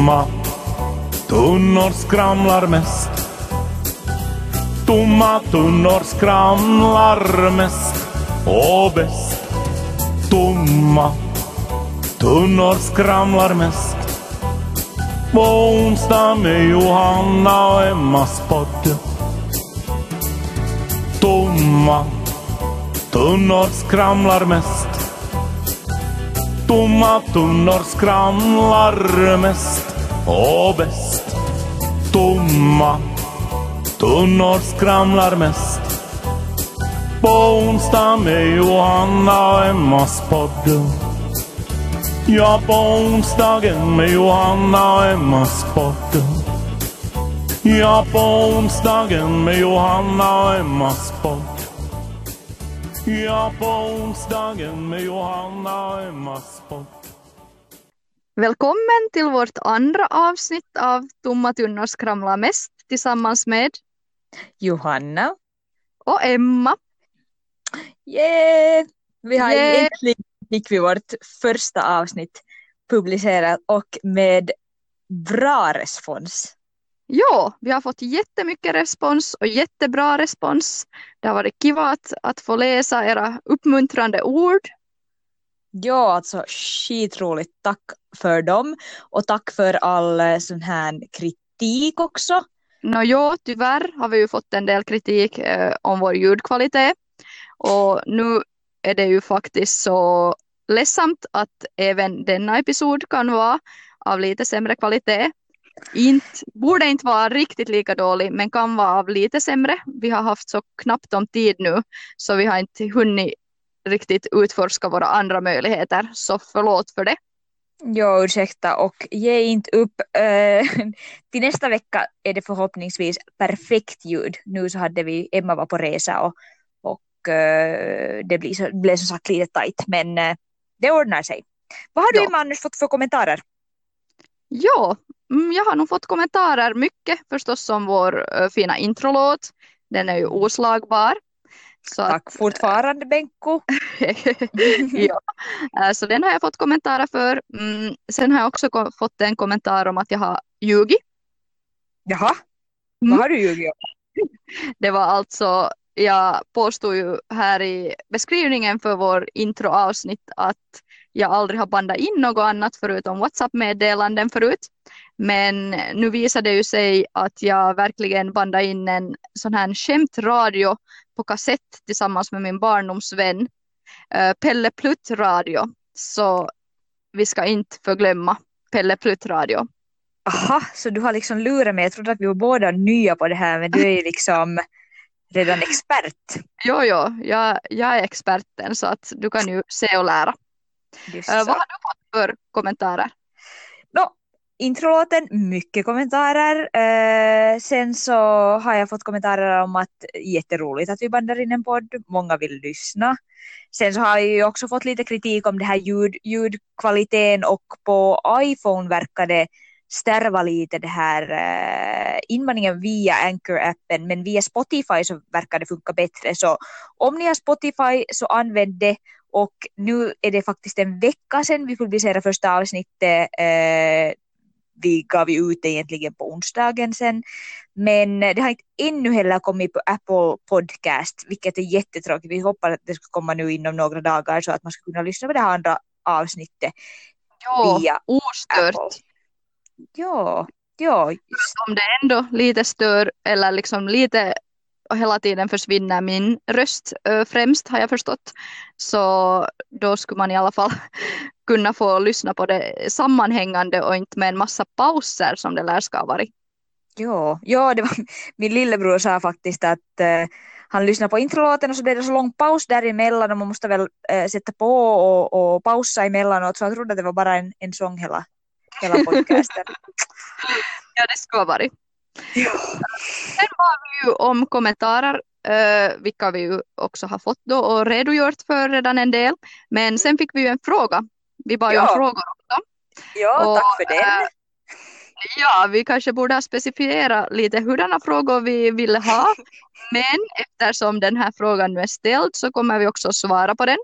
Tomma tunnor skramlar mest. Tomma tunnor skramlar mest och bäst. Tomma tunnor skramlar mest. På onsdag med Johanna och Emmas podd. Tomma tunnor skramlar mest. Tomma tunnor skramlar mest och bäst. Tomma tunnor skramlar mest. På onsdag med Johanna och Emmas podd. Ja, på onsdagen med Johanna och Emmas podd. Ja, på onsdagen med Johanna och Emmas podd. Ja, på onsdagen med Johanna och Emmas podd. Välkommen till vårt andra avsnitt av Tomma tunnor skramlar mest tillsammans med Johanna. och Emma. Yeah! Vi har Yeah. äntligen fick vi vårt första avsnitt publicerat och med bra respons. Ja, vi har fått jättemycket respons och jättebra respons. Det har varit kiva att, att få läsa era uppmuntrande ord. Ja, alltså skitroligt. Tack för dem och tack för all eh, sån här kritik också. Nå jo, tyvärr har vi ju fått en del kritik eh, om vår ljudkvalitet. Och nu är det ju faktiskt så ledsamt att även denna episod kan vara av lite sämre kvalitet. Inte, borde inte vara riktigt lika dålig, men kan vara av lite sämre. Vi har haft så knappt om tid nu, så vi har inte hunnit riktigt utforska våra andra möjligheter. Så förlåt för det. Ja, ursäkta och ge inte upp. Eh, till nästa vecka är det förhoppningsvis perfekt ljud. Nu så hade vi, Emma var på resa och, och eh, det blir, så, blev som sagt lite tajt men eh, det ordnar sig. Vad har du Ja. Emma annars fått för kommentarer? Ja, mm, jag har nog fått kommentarer mycket förstås om vår fina introlåt. Den är ju oslagbar. Så Tack att, fortfarande Benko. ja. Eh, Så den har jag fått kommentarer för. Mm, sen har jag också fått en kommentar om att jag har ljugit. Jaha, Mm. vad har du ljugit om? Det var alltså, jag påstod ju här i beskrivningen för vår introavsnitt att jag aldrig har bandat in något annat förutom WhatsApp-meddelanden förut. Men nu visade det ju sig att jag verkligen bandade in en sån här skämtradio på kassett tillsammans med min barndomsvän eh, Pelle Plutt radio. Så vi ska inte förglömma Pelle Plutt radio. Aha, så du har liksom lurat mig. Jag trodde att vi var båda nya på det här men du är ju liksom redan expert. Jo, jo, jag, jag är experten så att du kan ju se och lära. Så. vad har du fått för kommentarer? Introlåten, mycket kommentarer. Eh, sen så har jag fått kommentarer om att jätteroligt att vi bandar in en podd. Många vill lyssna. Sen så har jag ju också fått lite kritik om det här ljud, ljudkvaliteten och på iPhone verkar det stärva lite det här eh, invandringen via Anchor-appen men via Spotify så verkar det funka bättre. Så om ni har Spotify så använd det och nu är det faktiskt en vecka sedan vi publicerade första avsnittet. Eh, vi gav ju ut det egentligen på onsdagen sen. Men det har inte ännu heller kommit på Apple Podcast, vilket är jättetråkigt. Vi hoppas att det ska komma nu inom några dagar så att man ska kunna lyssna på det här andra avsnittet Ja, via ostört. Apple. Ja, ja, Om det ändå lite stör eller liksom lite hela tiden försvinner min röst främst har jag förstått. Så då skulle man i alla fall kunna få lyssna på det sammanhängande och inte med en massa pauser som det lär ska ha varit. ja, ja det var, min lillebror sa faktiskt att eh, han lyssnade på introlåten och så blev det så lång paus däremellan och man måste väl eh, sätta på och, och pausa emellanåt så han trodde att det var bara en, en sång hela, hela podcasten. Ja, det skulle ha varit. Sen var vi ju om kommentarer, eh, vilka vi ju också har fått då och redogjort för redan en del. Men sen fick vi ju en fråga. Vi bad ju om Ja. frågor också. Ja, Och, tack för den. eh, Ja, vi kanske borde ha specifierat lite hurdana frågor vi ville ha. Men eftersom den här frågan nu är ställd så kommer vi också svara på den.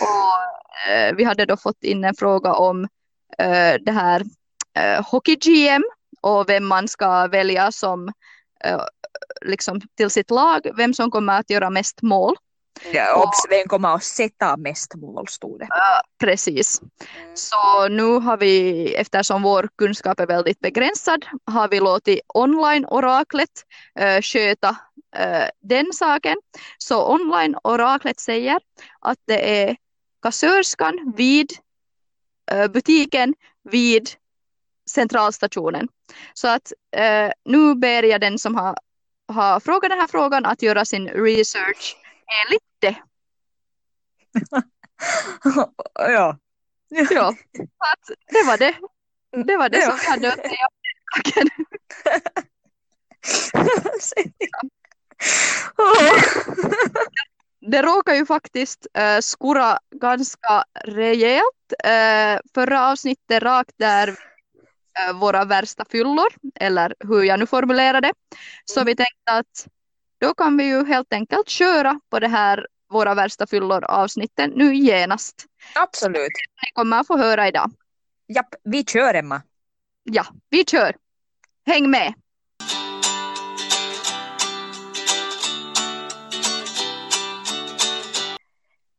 Och, eh, vi hade då fått in en fråga om eh, det här eh, hockey-GM och vem man ska välja som eh, liksom till sitt lag, vem som kommer att göra mest mål. Ja, obs, vem kommer att sätta mest mål stod det. Precis. Så nu har vi, eftersom vår kunskap är väldigt begränsad, har vi låtit online-oraklet uh, sköta uh, den saken. Så online-oraklet säger att det är kassörskan vid uh, butiken vid centralstationen. Så att nu ber jag den som har, har frågat den här frågan att göra sin research enligt det. ja. Ja, att det var det. Det var det Ja. som jag hade att säga. Det råkar ju faktiskt uh, skura ganska rejält. Uh, förra avsnittet rakt där våra värsta fyllor, eller hur jag nu formulerar det. Så vi tänkte att då kan vi ju helt enkelt köra på det här våra värsta fyllor avsnitten nu genast. Absolut. Ni kommer att få höra idag. Japp, vi kör Emma. Ja, vi kör. Häng med.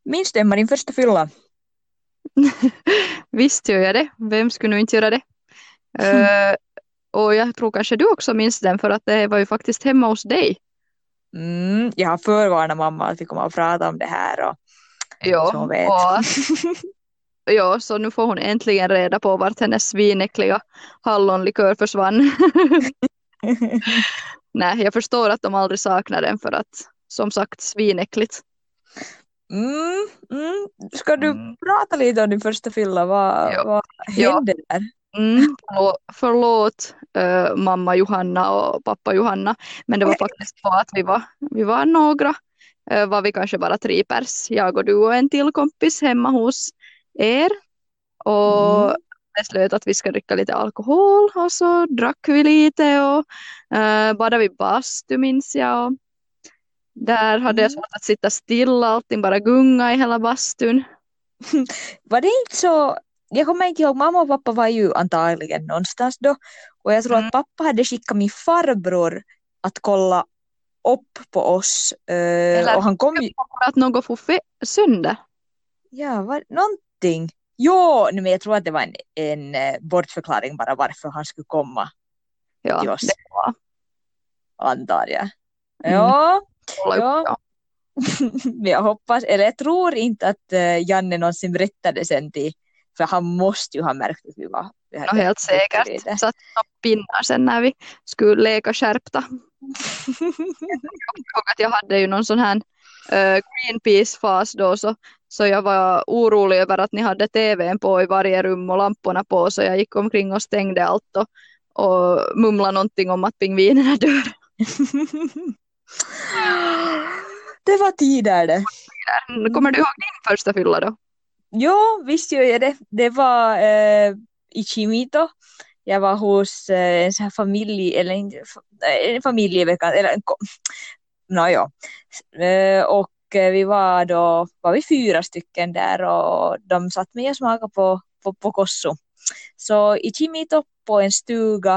Minns du Emma din första fylla? Visst gör jag det. Vem skulle nu inte göra det? Eh, och jag tror kanske du också minns den för att det var ju faktiskt hemma hos dig. Mm, jag har förvarnat mamma att vi kommer att prata om det här. Och, Ja, Så hon vet. och, ja, så nu får hon äntligen reda på vart hennes svinäckliga hallonlikör försvann. Nej, jag förstår att de aldrig saknar den för att som sagt svinäckligt. mm, mm. Ska du Mm. prata lite om din första fylla? Vad, Ja. vad Ja. hände där? Mm, förlåt eh, mamma Johanna och pappa Johanna. Men det var faktiskt så att vi var, vi var några, uh, var vi kanske bara tre pers, jag och du och en till kompis hemma hos er. Och Mm. beslöt att vi ska dricka lite alkohol och så drack vi lite och uh, badade vid bastu minns jag. Och där hade jag Mm. svårt att sitta stilla, allting bara gunga i hela bastun. Var det inte så, jag kommer inte ihåg, mamma och pappa var ju antagligen någonstans då och jag tror Mm. att pappa hade skickat min farbror att kolla upp på oss Eller- och han kom ju, att något får sönder. ja, var, någonting. Jo, men jag tror att det var en, en eh, bortförklaring bara varför han skulle komma Ja, till oss, det var antar jag. Mm. Ja. ja. men jag hoppas, eller jag tror inte att eh, Janne någonsin berättade sen till, för han måste ju ha märkt att vi var. Vi hade helt säkert. lite. Satt som pinnar sen när vi skulle leka skärpta. Jag att jag hade ju någon sån här eh, Greenpeace-fas då så, så jag var orolig över att ni hade tvn på i varje rum och lamporna på så jag gick omkring och stängde allt och, och mumlade någonting om att pingvinerna dör. det var tider det. Kommer du ihåg din första fylla då? Jo, visst gör jag det. Det var eh, i Chimito. Jag var hos eh, en sån här familj, eller en familjevecka, eller Nåja. Eh, och eh, vi var då, var vi fyra stycken där och de satt mig och smakade på, på, på kosso. Så i Chimito på en stuga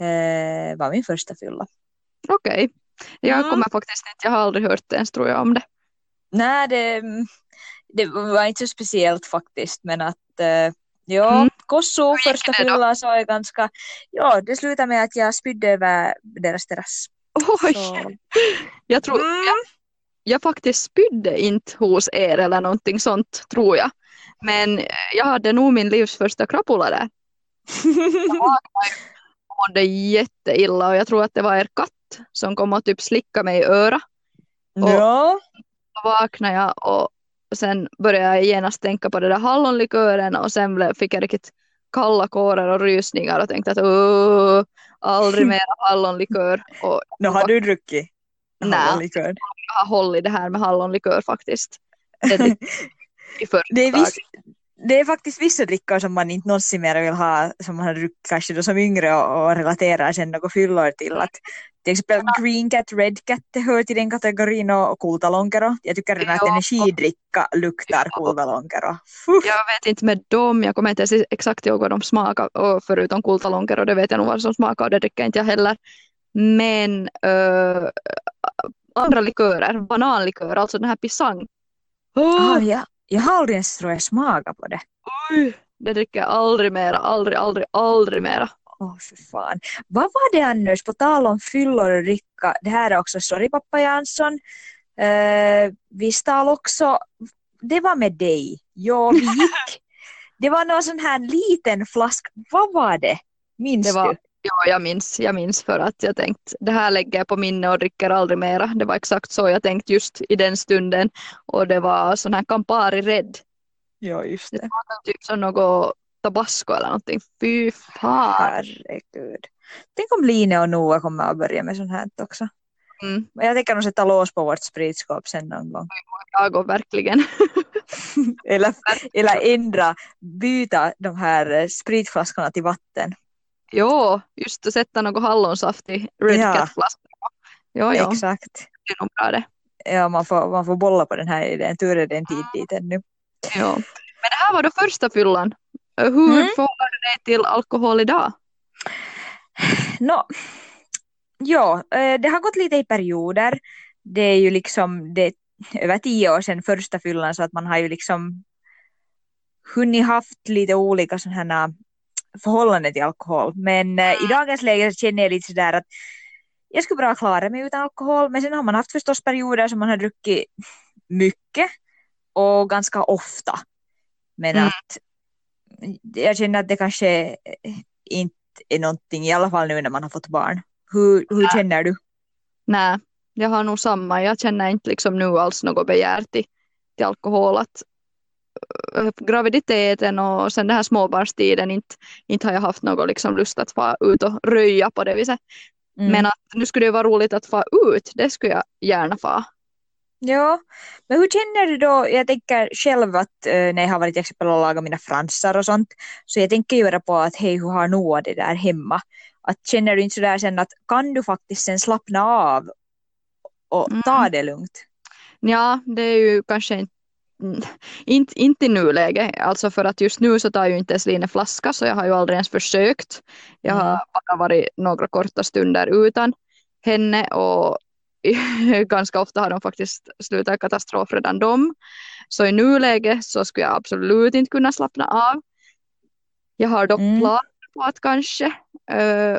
eh, var min första fylla. Okej. Jag Mm. kommer faktiskt inte, jag har aldrig hört ens tror jag om det. Nej, det, det var inte så speciellt faktiskt, men att eh, ja, Mm. Gick första det då? fylla så är ganska, ja, det slutade med att jag spydde över deras terrass. Oj, Så, jag tror, Mm. jag, jag faktiskt spydde inte hos er eller någonting sånt tror jag. Men jag hade nog min livs första krapula där. Jag mådde jätteilla och jag tror att det var er katt som kom och typ slicka mig i örat. ja, Då vaknade jag och sen började jag genast tänka på det där hallonlikören och sen fick jag riktigt kalla kårar och rysningar och tänkte att "Åh, aldrig mer hallonlikör. Och nu har du druckit Nej. hallonlikör? jag har hållit det här med hallonlikör faktiskt. Det är Det är, viss, det är faktiskt vissa drickor som man inte någonsin mer vill ha, som man har druckit kanske då som yngre och, och relaterar sen något fyllor till. Att Till exempel Green Cat, Red Cat det hör till den kategorin och Kultalonkero. Jag tycker redan att energidricka luktar. Kultalonkero. Jag vet inte med dem, jag kommer inte ens exakt ihåg vad de smakar, och förutom kultalonker och det vet jag nog vad som smakar och det dricker inte jag heller. Men ö, andra likörer, bananlikör, alltså den här pisang. Ah, Oh, ja. Jag har aldrig ens tror jag smakat på det. oj, det dricker jag aldrig mera, aldrig, aldrig, aldrig mera. Åh, för fan. Vad var det annars, på tal om fyllor och dricka, det här är också Sorry pappa Jansson. Uh, vi stal också, det var med dig. Ja, vi gick. det var någon sån här liten flaska, vad var det? Minns Det var- du? Ja, jag minns, jag minns för att jag tänkt det här lägger jag på minne och dricker aldrig mera. Det var exakt så jag tänkt just i den stunden. Och det var sån här Campari Red. Ja, just det. Typ som något tabasco eller någonting. Fy fan. Herregud. Tänk om Line och Noah kommer att börja med sånt här också. Mm, Jag tänker nog sätta lås på vårt spritskåp sen någon gång. jag går verkligen. Eller, eller ändra, byta de här eh, spritflaskorna till vatten. Jo, just att sätta något hallonsaft i Red Ja. Cat-flaskan. Jo, jo, Exakt. det är nog bra det. Ja, man får, man får bolla på den här idén. Tur är det en tid dit ännu. Jo. Men det här var då första fyllan. Hur Mm. förhåller du dig till alkohol idag? Nå, ja, eh, det har gått lite i perioder. Det är ju liksom det, över tio år sedan första fyllan så att man har ju liksom hunnit haft lite olika sådana här förhållanden till alkohol. Men eh, i dagens läge så känner jag lite sådär att jag skulle bra klara mig utan alkohol. Men sen har man haft förstås perioder som man har druckit mycket och ganska ofta. Men Mm. att jag känner att det kanske inte är någonting, i alla fall nu när man har fått barn. Hur, hur känner du? Nej, jag har nog samma. Jag känner inte liksom nu alls något begär till, till alkohol. Att, äh, graviditeten och sen den här småbarnstiden, inte, inte har jag haft någon liksom lust att få ut och röja på det viset. Mm. Men att nu skulle det vara roligt att få ut, det skulle jag gärna få. Ja, men hur känner du då? Jag tänker själv att eh, när jag har varit till exempel och lagat mina fransar och sånt, så jag tänker göra på att hej, hur har Noah det där hemma? Att känner du inte sådär sen att kan du faktiskt sen slappna av och Mm. ta det lugnt? Ja, det är ju kanske inte inte, inte i nuläget, alltså för att just nu så tar ju inte ens Line flaska så jag har ju aldrig ens försökt. Jag har Mm. bara varit några korta stunder utan henne och ganska ofta har de faktiskt slutat i katastrof redan de. Så i nuläget så skulle jag absolut inte kunna slappna av. Jag har dock Mm. planer på att kanske eh,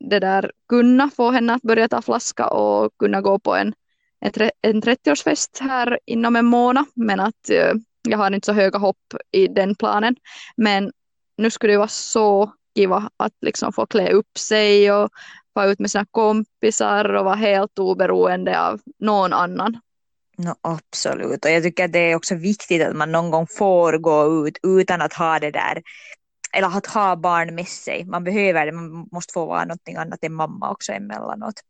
det där kunna få henne att börja ta flaska och kunna gå på en en, tre- en 30-årsfest här inom en månad men att eh, jag har inte så höga hopp i den planen. Men nu skulle det vara så kiva att liksom få klä upp sig och få ut med sina kompisar och vara helt oberoende av någon annan. No, absolut, och jag tycker att det är också viktigt att man någon gång får gå ut utan att ha det där, eller att ha barn med sig. Man behöver det, man måste få vara någonting annat än mamma också emellanåt.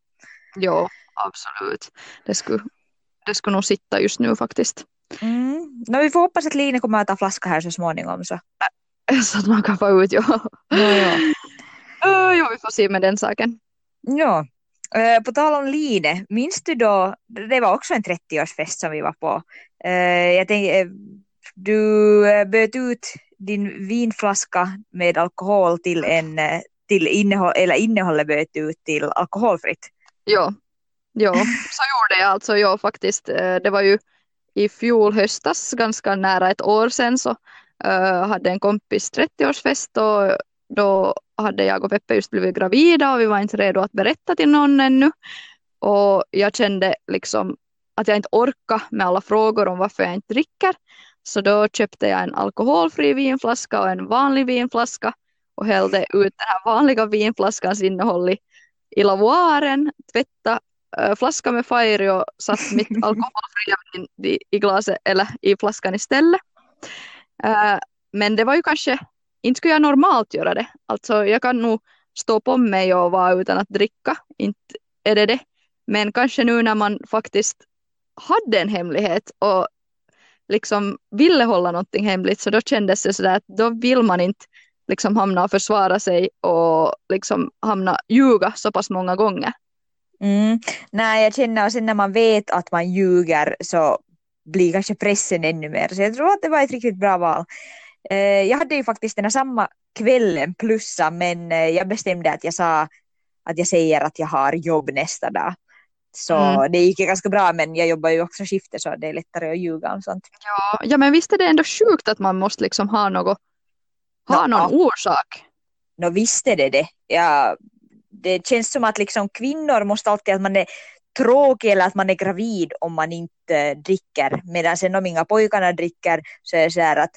Jo, absolut. Det skulle, det skulle nog sitta just nu faktiskt. Mm. No, vi får hoppas att Line kommer att ta flaska här så småningom. Så. Så att man kan få ut, ja. Ja, ja. Uh, jo, vi får se med den saken. Ja. Eh, På tal om Line, minns du då, det var också en 30-årsfest som vi var på. Eh, Jag tänkte, eh, du eh, böt ut din vinflaska med alkohol till en eh, till innehåll, eller innehållet böt ut till alkoholfritt. Ja, ja så gjorde jag alltså. ja faktiskt, det var ju i fjol höstas, ganska nära ett år sedan, så hade en kompis 30-årsfest och då hade jag och Peppe just blivit gravida och vi var inte redo att berätta till någon ännu. Och jag kände liksom att jag inte orkade med alla frågor om varför jag inte dricker. Så då köpte jag en alkoholfri vinflaska och en vanlig vinflaska och hällde ut den här vanliga vinflaskans innehåll i, i lavoaren, tvätta äh, flaskan med Fairy och satt mitt alkoholfria vin i, i glaset eller i flaskan istället. Äh, men det var ju kanske, inte skulle jag normalt göra det. Alltså jag kan nog stå på mig och vara utan att dricka, inte är det det. Men kanske nu när man faktiskt hade en hemlighet och liksom ville hålla någonting hemligt så då kändes det sådär att då vill man inte liksom hamna och försvara sig och liksom hamna ljuga så pass många gånger. Mm. Nej, jag känner och sen när man vet att man ljuger så blir kanske pressen ännu mer. Så jag tror att det var ett riktigt bra val. Eh, jag hade ju faktiskt den här samma kvällen plussa men eh, jag bestämde att jag sa att jag säger att jag har jobb nästa dag. Så Mm. det gick ju ganska bra men jag jobbar ju också skifte så det är lättare att ljuga om sånt. Ja, ja, men visst är det ändå sjukt att man måste liksom ha något, ha Nå, någon orsak. Nå visst är det det. Ja, det känns som att liksom kvinnor måste alltid att man är tråkig eller att man är gravid om man inte dricker. Medan sen om inga pojkarna dricker så är det så här att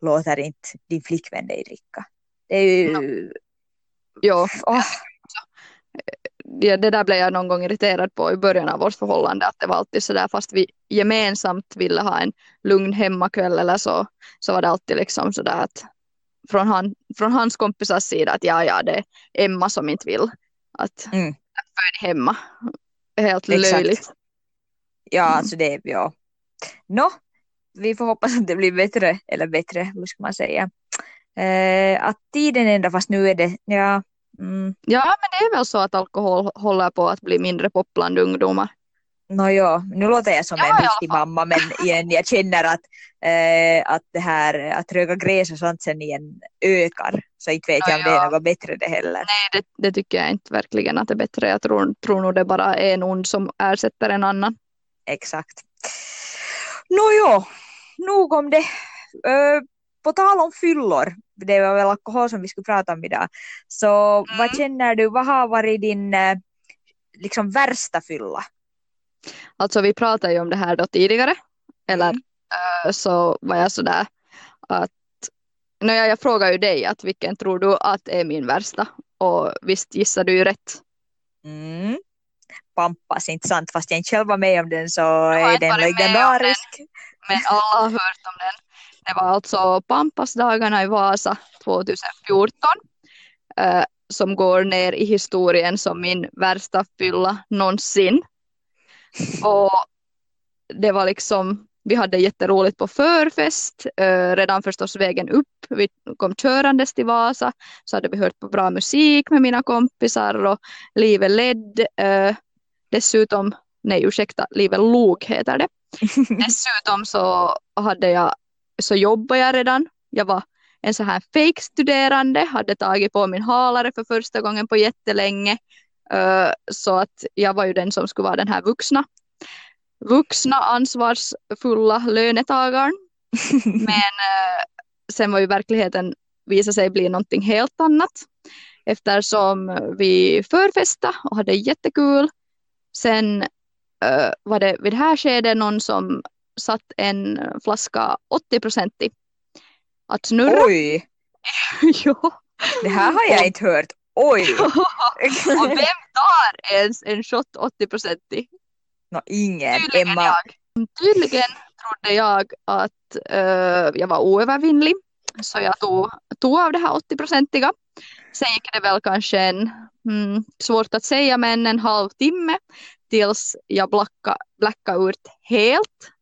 låter inte din flickvän dig dricka. Det är ju... Jo, Åh, det, det där blev jag någon gång irriterad på i början av vårt förhållande, att det var alltid så där fast vi gemensamt ville ha en lugn hemmakväll eller så, så var det alltid liksom så där att från, han, från hans kompisars sida att ja, ja, det är Emma som inte vill att Mm. är hemma. Helt Exakt. löjligt. ja, alltså det, ja. Nå, vi får hoppas att det blir bättre, eller bättre, hur ska man säga. Eh, att tiden ändrar fast nu är det, ja. Mm, Ja, men det är väl så att alkohol håller på att bli mindre pop bland ungdomar. Nå ja, nu låter jag som Ja, en riktig mamma men igen, jag känner att, eh, att det här att röka gräs och sånt sen igen ökar. Så inte vet jag om det är något bättre det heller. Nej, det, det tycker jag inte verkligen att det är bättre. Jag tror, tror nog det bara är en ond som ersätter en annan. Exakt. Nåjo, nog om det. Eh, på tal om fyllor, det var väl alkohol som vi skulle prata om idag. Så vad känner du, vad har varit din liksom värsta fylla? Alltså vi pratade ju om det här då tidigare. Eller Mm. så var jag sådär att no, jag, jag frågar ju dig att vilken tror du att är min värsta? Och visst gissar du ju rätt. Mm. Pampas, inte sant? Fast jag inte själv var med om den så är den. legendarisk. Men alla har hört om den. Det var alltså Pampasdagarna i Vasa 2014 eh, som går ner i historien som min värsta fylla någonsin. Och det var liksom, vi hade jätteroligt på förfest, eh, redan förstås vägen upp. Vi kom körandes till Vasa, så hade vi hört på bra musik med mina kompisar och livet led. Eh, dessutom, nej ursäkta, livet log heter det. Dessutom så hade jag, så jobbade jag redan. Jag var en så här fake-studerande, hade tagit på min halare för första gången på jättelänge. Eh, Så att jag var ju den som skulle vara den här vuxna, vuxna ansvarsfulla lönetagaren. Men eh, sen var ju verkligheten visade sig bli någonting helt annat. Eftersom vi förfestade och hade jättekul. Sen eh, var det vid det här skedet någon som satt en flaska 80-procentig att snurra. Oj, jo. det här har jag inte hört. Oj! och vem tar ens en shot 80-procentig? Nå, ingen. Tydligen Emma. jag. Tydligen trodde jag att eh, jag var oövervinnlig. Så jag tog, tog av det här 80-procentiga. Sen gick det väl kanske en, mm, svårt att säga, men en halvtimme tills jag blacka, blackade ut helt.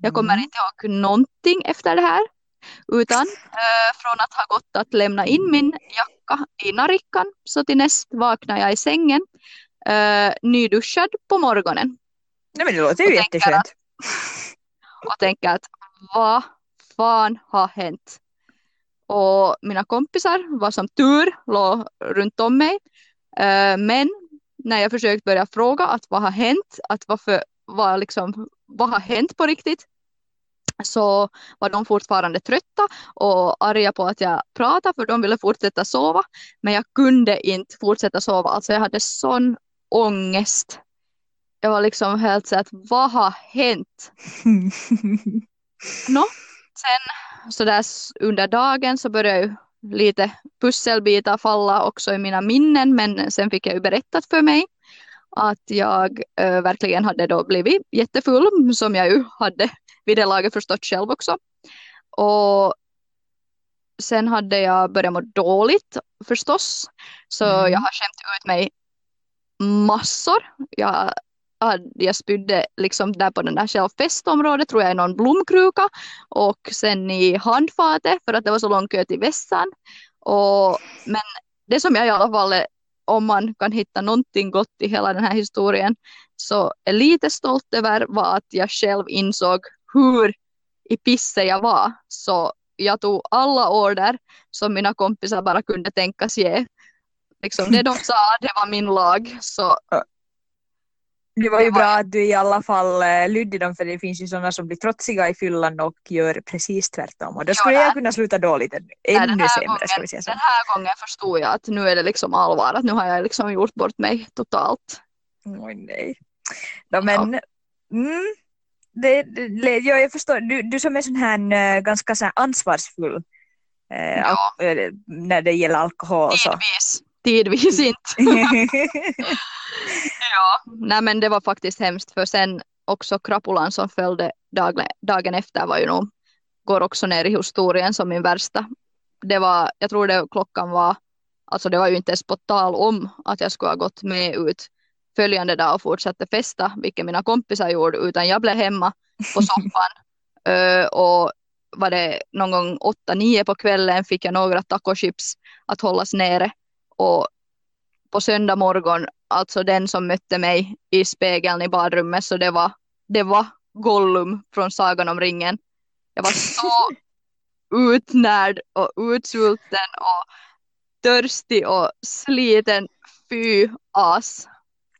Jag kommer Mm. inte ihåg någonting efter det här. Utan eh, från att ha gått att lämna in min jacka i narickan så till näst vaknar jag i sängen eh, nyduschad på morgonen Nej men det låter ju Och jätteskönt. och tänker att vad fan har hänt? Och mina kompisar var som tur låg runt om mig. Eh, men när jag försökt börja fråga att vad har hänt, att varför, vad, liksom, vad har hänt på riktigt? Så var de fortfarande trötta och arga på att jag pratade för de ville fortsätta sova. Men jag kunde inte fortsätta sova. Alltså jag hade sån ångest. Jag var liksom helt så att vad har hänt? Nå, sen så där under dagen så började lite pusselbitar falla också i mina minnen men sen fick jag ju berättat för mig att jag eh, verkligen hade då blivit jättefull som jag ju hade vid det laget förstått själv också. Och sen hade jag börjat må dåligt förstås så Mm. jag har skämt ut mig massor. Jag Äh, jag spydde liksom där på den där självfestområdet tror jag i någon blomkruka och sen i handfatet för att det var så lång kö till vässan. Och, men det som jag i alla fall är om man kan hitta någonting gott i hela den här historien så är lite stolt över var att jag själv insåg hur i pisse jag var. Så jag tog alla order som mina kompisar bara kunde tänkas ge. Liksom det de sa, det var min lag. Så det var ju bra att du i alla fall eh, lydde dem för det finns ju sådana som blir trotsiga i fyllan och gör precis tvärtom och då skulle Ja, jag kunna sluta dåligt ännu, sämre gången- ska vi säga så. den här gången förstod jag att nu är det liksom allvar, att nu har jag liksom gjort bort mig totalt. Oj nej. Ja, men mm, det, det, ja, jag förstår, du, du som är sån här eh, ganska så här ansvarsfull eh, Ja. när det gäller alkohol så. Tidvis, inte. Ja, nej men det var faktiskt hemskt för sen också krapulan som följde dagen, dagen efter var ju nog, går också ner i historien som min värsta. Det var, jag tror det klockan var, alltså det var ju inte ens på tal om att jag skulle ha gått med ut följande dag och fortsatte festa, vilket mina kompisar gjorde, utan jag blev hemma på soffan och var det någon gång åtta, nio på kvällen fick jag några tacochips att hållas nere och på söndag morgon, alltså den som mötte mig i spegeln i badrummet, så det var, det var Gollum från Sagan om ringen. Jag var så utnärd och utsvulten och törstig och sliten. Fy as.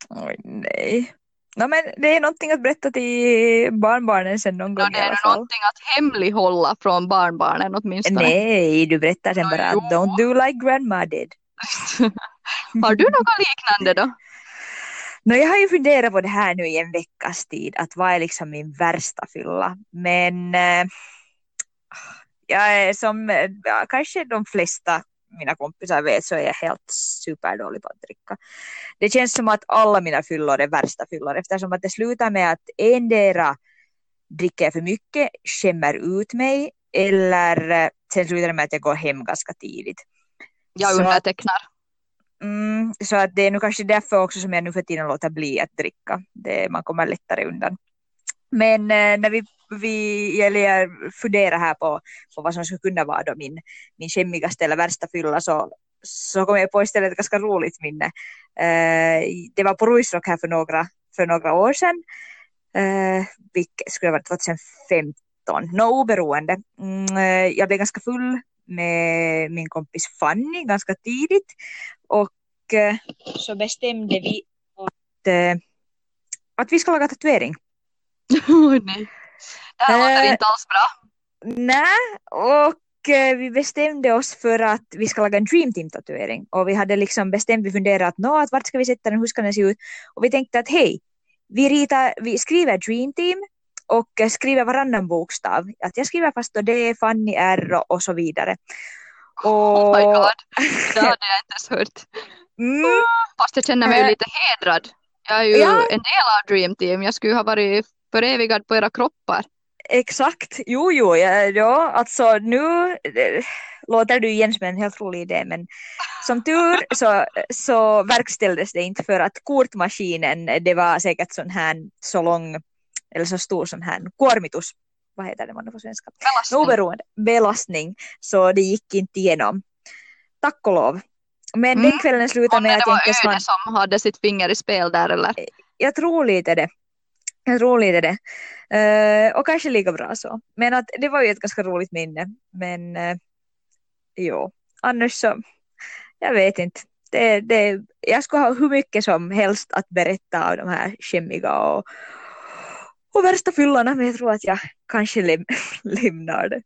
Oj nej. No, men det är någonting att berätta till barnbarnen sen någon Ja, gång det i är alla nog fall. någonting att hemlighålla från barnbarnen åtminstone. Nej, du berättar sen bara att don't do like grandma did. Har du något liknande då? No, jag har ju funderat på det här nu i en veckas tid, att vad är liksom min värsta fylla? Men äh, jag är som eh, ja, kanske de flesta mina kompisar vet så är jag helt superdålig på att dricka. Det känns som att alla mina fyllor är värsta fyllor eftersom att det slutar med att endera dricker jag för mycket, skämmer ut mig eller eh, sen slutar det med att jag går hem ganska tidigt. Jag Så undertecknar. Mm, så att det är nog kanske därför också som jag nu för tiden låter bli att dricka. Det, man kommer lättare undan. Men eh, när vi, vi eller jag funderar här på, på vad som skulle kunna vara då min, min skämmigaste eller värsta fylla så, så kom jag på istället ett ganska roligt minne. Eh, det var på Ruisrock här för några, för några år sedan. Eh, vilket skulle ha varit 2015. Nå oberoende. Mm, jag blev ganska full med min kompis Fanny ganska tidigt och eh, så bestämde vi att, eh, att vi ska laga tatuering. Nej. Det här låter Eh, inte alls bra. Nej, och vi bestämde oss för att vi ska laga en Dream Team tatuering och vi hade liksom bestämt, vi funderade att, att vart ska vi sätta den, hur ska den se ut? Och vi tänkte att hej, vi, ritar, vi skriver Dream Team och skriver varannan bokstav. Att jag skriver fast D, Fanny R och, och så vidare. Oh my Och, god, det hade jag inte ens hört. mm, Fast jag känner mig ju Eh, lite hedrad. Jag är ju ja. en del av Dream Team. Jag skulle ha varit förevigad på era kroppar. Exakt, jo jo, ja, ja alltså nu eh, låter du igen som en helt rolig idé men som tur så, så verkställdes det inte för att kortmaskinen det var säkert sån här så lång eller så stor sån här kuormitus, vad heter det man på svenska? Belastning. Oberoende, belastning så det gick inte igenom. Tack och lov. Men Mm. den kvällen slutade med det att var jag inte ens Öde hann som hade sitt finger i spel där eller? jag tror lite det. Jag tror lite det. Eh, och kanske lika bra så. Men att det var ju ett ganska roligt minne. Men uh, jo, annars så, jag vet inte. Det, det, jag skulle ha hur mycket som helst att berätta av de här skämmiga och, och värsta fyllorna. Men jag tror att jag kanske läm lämnar det.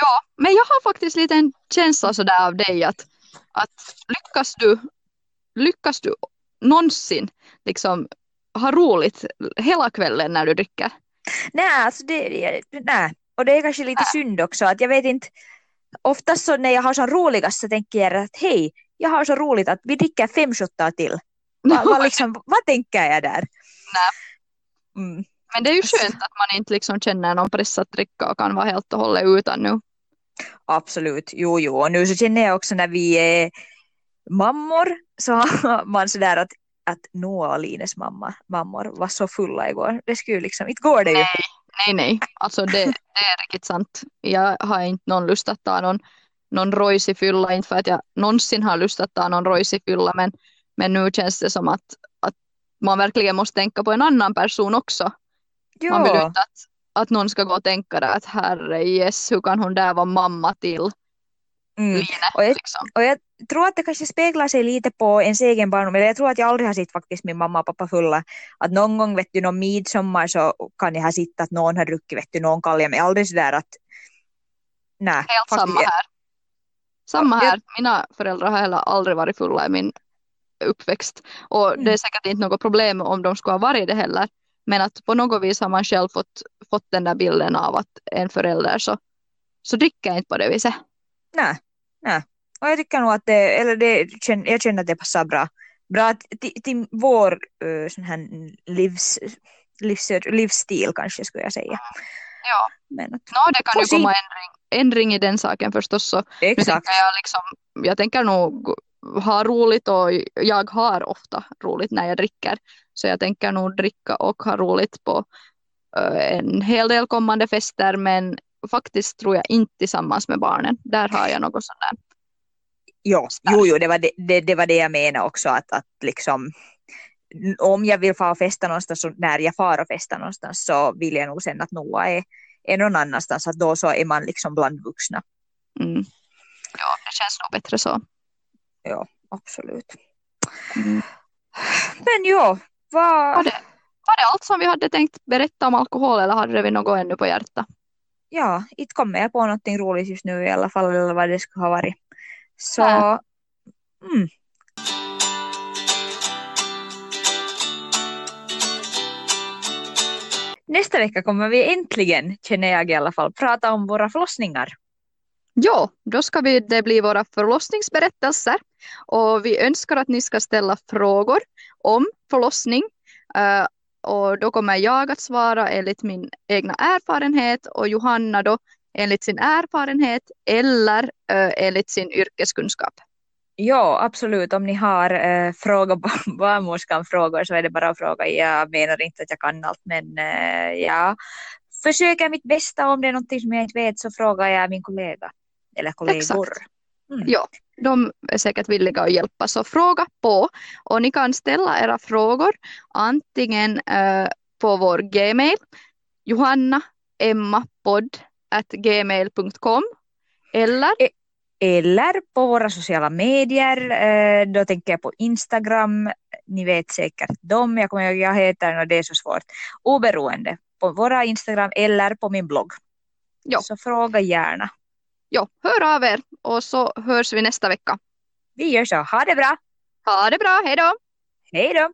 Ja, men jag har faktiskt lite en känsla sådär av dig att, att lyckas du, lyckas du någonsin liksom ha roligt hela kvällen när du dricker? Nej, alltså det, nej. Och det är kanske lite synd också att jag vet inte. Oftast så när jag har så roligast så tänker jag att hej, jag har så roligt att vi dricker fem shottar till. Va, va, liksom, vad tänker jag där? Mm. Men det är ju skönt att man inte liksom känner någon press att dricka och kan vara helt och hållet utan nu. Absolut, jo jo. Och nu så känner jag också när vi är mammor så har man sådär att att Noah och Lines mamma, mammor var så fulla igår. Det skulle liksom, inte går det ju. Nej, nej, nej. Alltså det, det är riktigt sant. Jag har inte någon lust att ta någon någon rojsig fylla, inte för att jag någonsin har lust att ta någon rojsig fylla, men, men nu känns det som att, att man verkligen måste tänka på en annan person också. Jo. Man vill inte att, att någon ska gå och tänka där att herre yes, hur kan hon där vara mamma till Mm. Line? Och jag, Liksom. och jag tror att det kanske speglar sig lite på ens egen barndom. Eller jag tror att jag aldrig har sett faktiskt min mamma och pappa fulla. Att någon gång, vet du, någon midsommar så kan jag ha sett att någon har druckit, vet du, någon kalja. Men aldrig sådär att... Nej, Helt faktiskt, samma här. Samma Ja. här. Mina föräldrar har heller aldrig varit fulla i min uppväxt. Och det är Mm. säkert inte något problem om de skulle ha varit det heller. Men att på något vis har man själv fått, fått den där bilden av att en förälder så, så dricker jag inte på det viset. Nej, nej. Och jag tycker nog att det, eller det, jag känner att det passar bra. Bra till, till- vår uh, sån här livs, livs, livsstil kanske skulle jag säga. Ja. Men att, Nå, det kan ju komma ändring, ändring i den saken förstås. Så nu exakt. tänker jag, liksom, jag tänker nog ha roligt och jag har ofta roligt när jag dricker. Så jag tänker nog dricka och ha roligt på eh, en hel del kommande fester men faktiskt tror jag inte tillsammans med barnen. Där har jag något sånt där. Jo, jo, jo det, var det, det, det var det jag menade också att, att liksom om jag vill fara och festa någonstans och när jag far och festa någonstans så vill jag nog sen att Noah är, är någon annanstans att då så är man liksom bland vuxna. Mm. Ja, det känns nog bättre så. Ja, absolut. Mm. Men Var, vad, det, var det allt som vi hade tänkt berätta om alkohol eller hade vi något ännu på hjärtat? ja, inte kommer jag på någonting roligt just nu i alla fall eller vad det skulle ha varit. Så, mm, Nästa vecka kommer vi äntligen, känner jag i alla fall, prata om våra förlossningar. Ja, då ska vi, det bli våra förlossningsberättelser och vi önskar att ni ska ställa frågor om förlossning. Eh, och då kommer jag att svara enligt min egna erfarenhet och Johanna då enligt sin erfarenhet eller uh, enligt sin yrkeskunskap. Ja, absolut. Om ni har eh, frågor så är det bara att fråga. Jag menar inte att jag kan allt, men eh, jag försöker mitt bästa. Om det är någonting som jag inte vet så frågar jag min kollega eller kollegor. Exakt. Mm. Ja, de är säkert villiga att hjälpa, så fråga på. Och ni kan ställa era frågor antingen eh, på vår gmail, johannaemmapodd.gmail.com eller Eller på våra sociala medier. Eh, då tänker jag på Instagram. Ni vet säkert dem. Jag kommer ihåg jag heter och det är så svårt. Oberoende. På våra Instagram eller på min blogg. Ja. Så fråga gärna. Ja, hör av er och så hörs vi nästa vecka. Vi gör så. Ha det bra. Ha det bra, hej då! Hej då.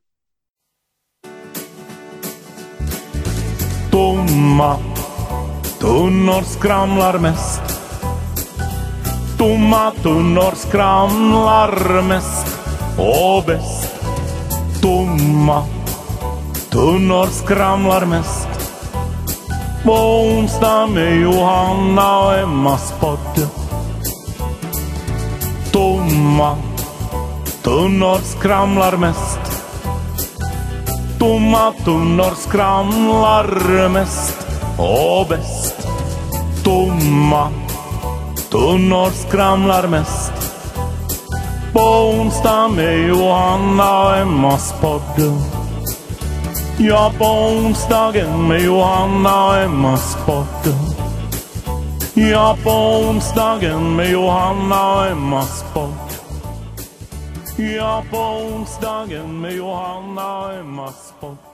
Tomma tunnor skramlar mest. Tomma tunnor skramlar mest och bäst. Tomma tunnor skramlar mest. På onsdag med Johanna och Emmas podd. Tomma tunnor skramlar mest. Tomma tunnor skramlar mest och bäst. Tomma tunnor skramlar mest. På onsdag med Johanna och Emmas podd. Ja, på onsdagen med Johanna och Emma Sporten. Ja, på onsdagen med Johanna och Emma Sport. Ja, på onsdagen med Johanna och Emma Sport.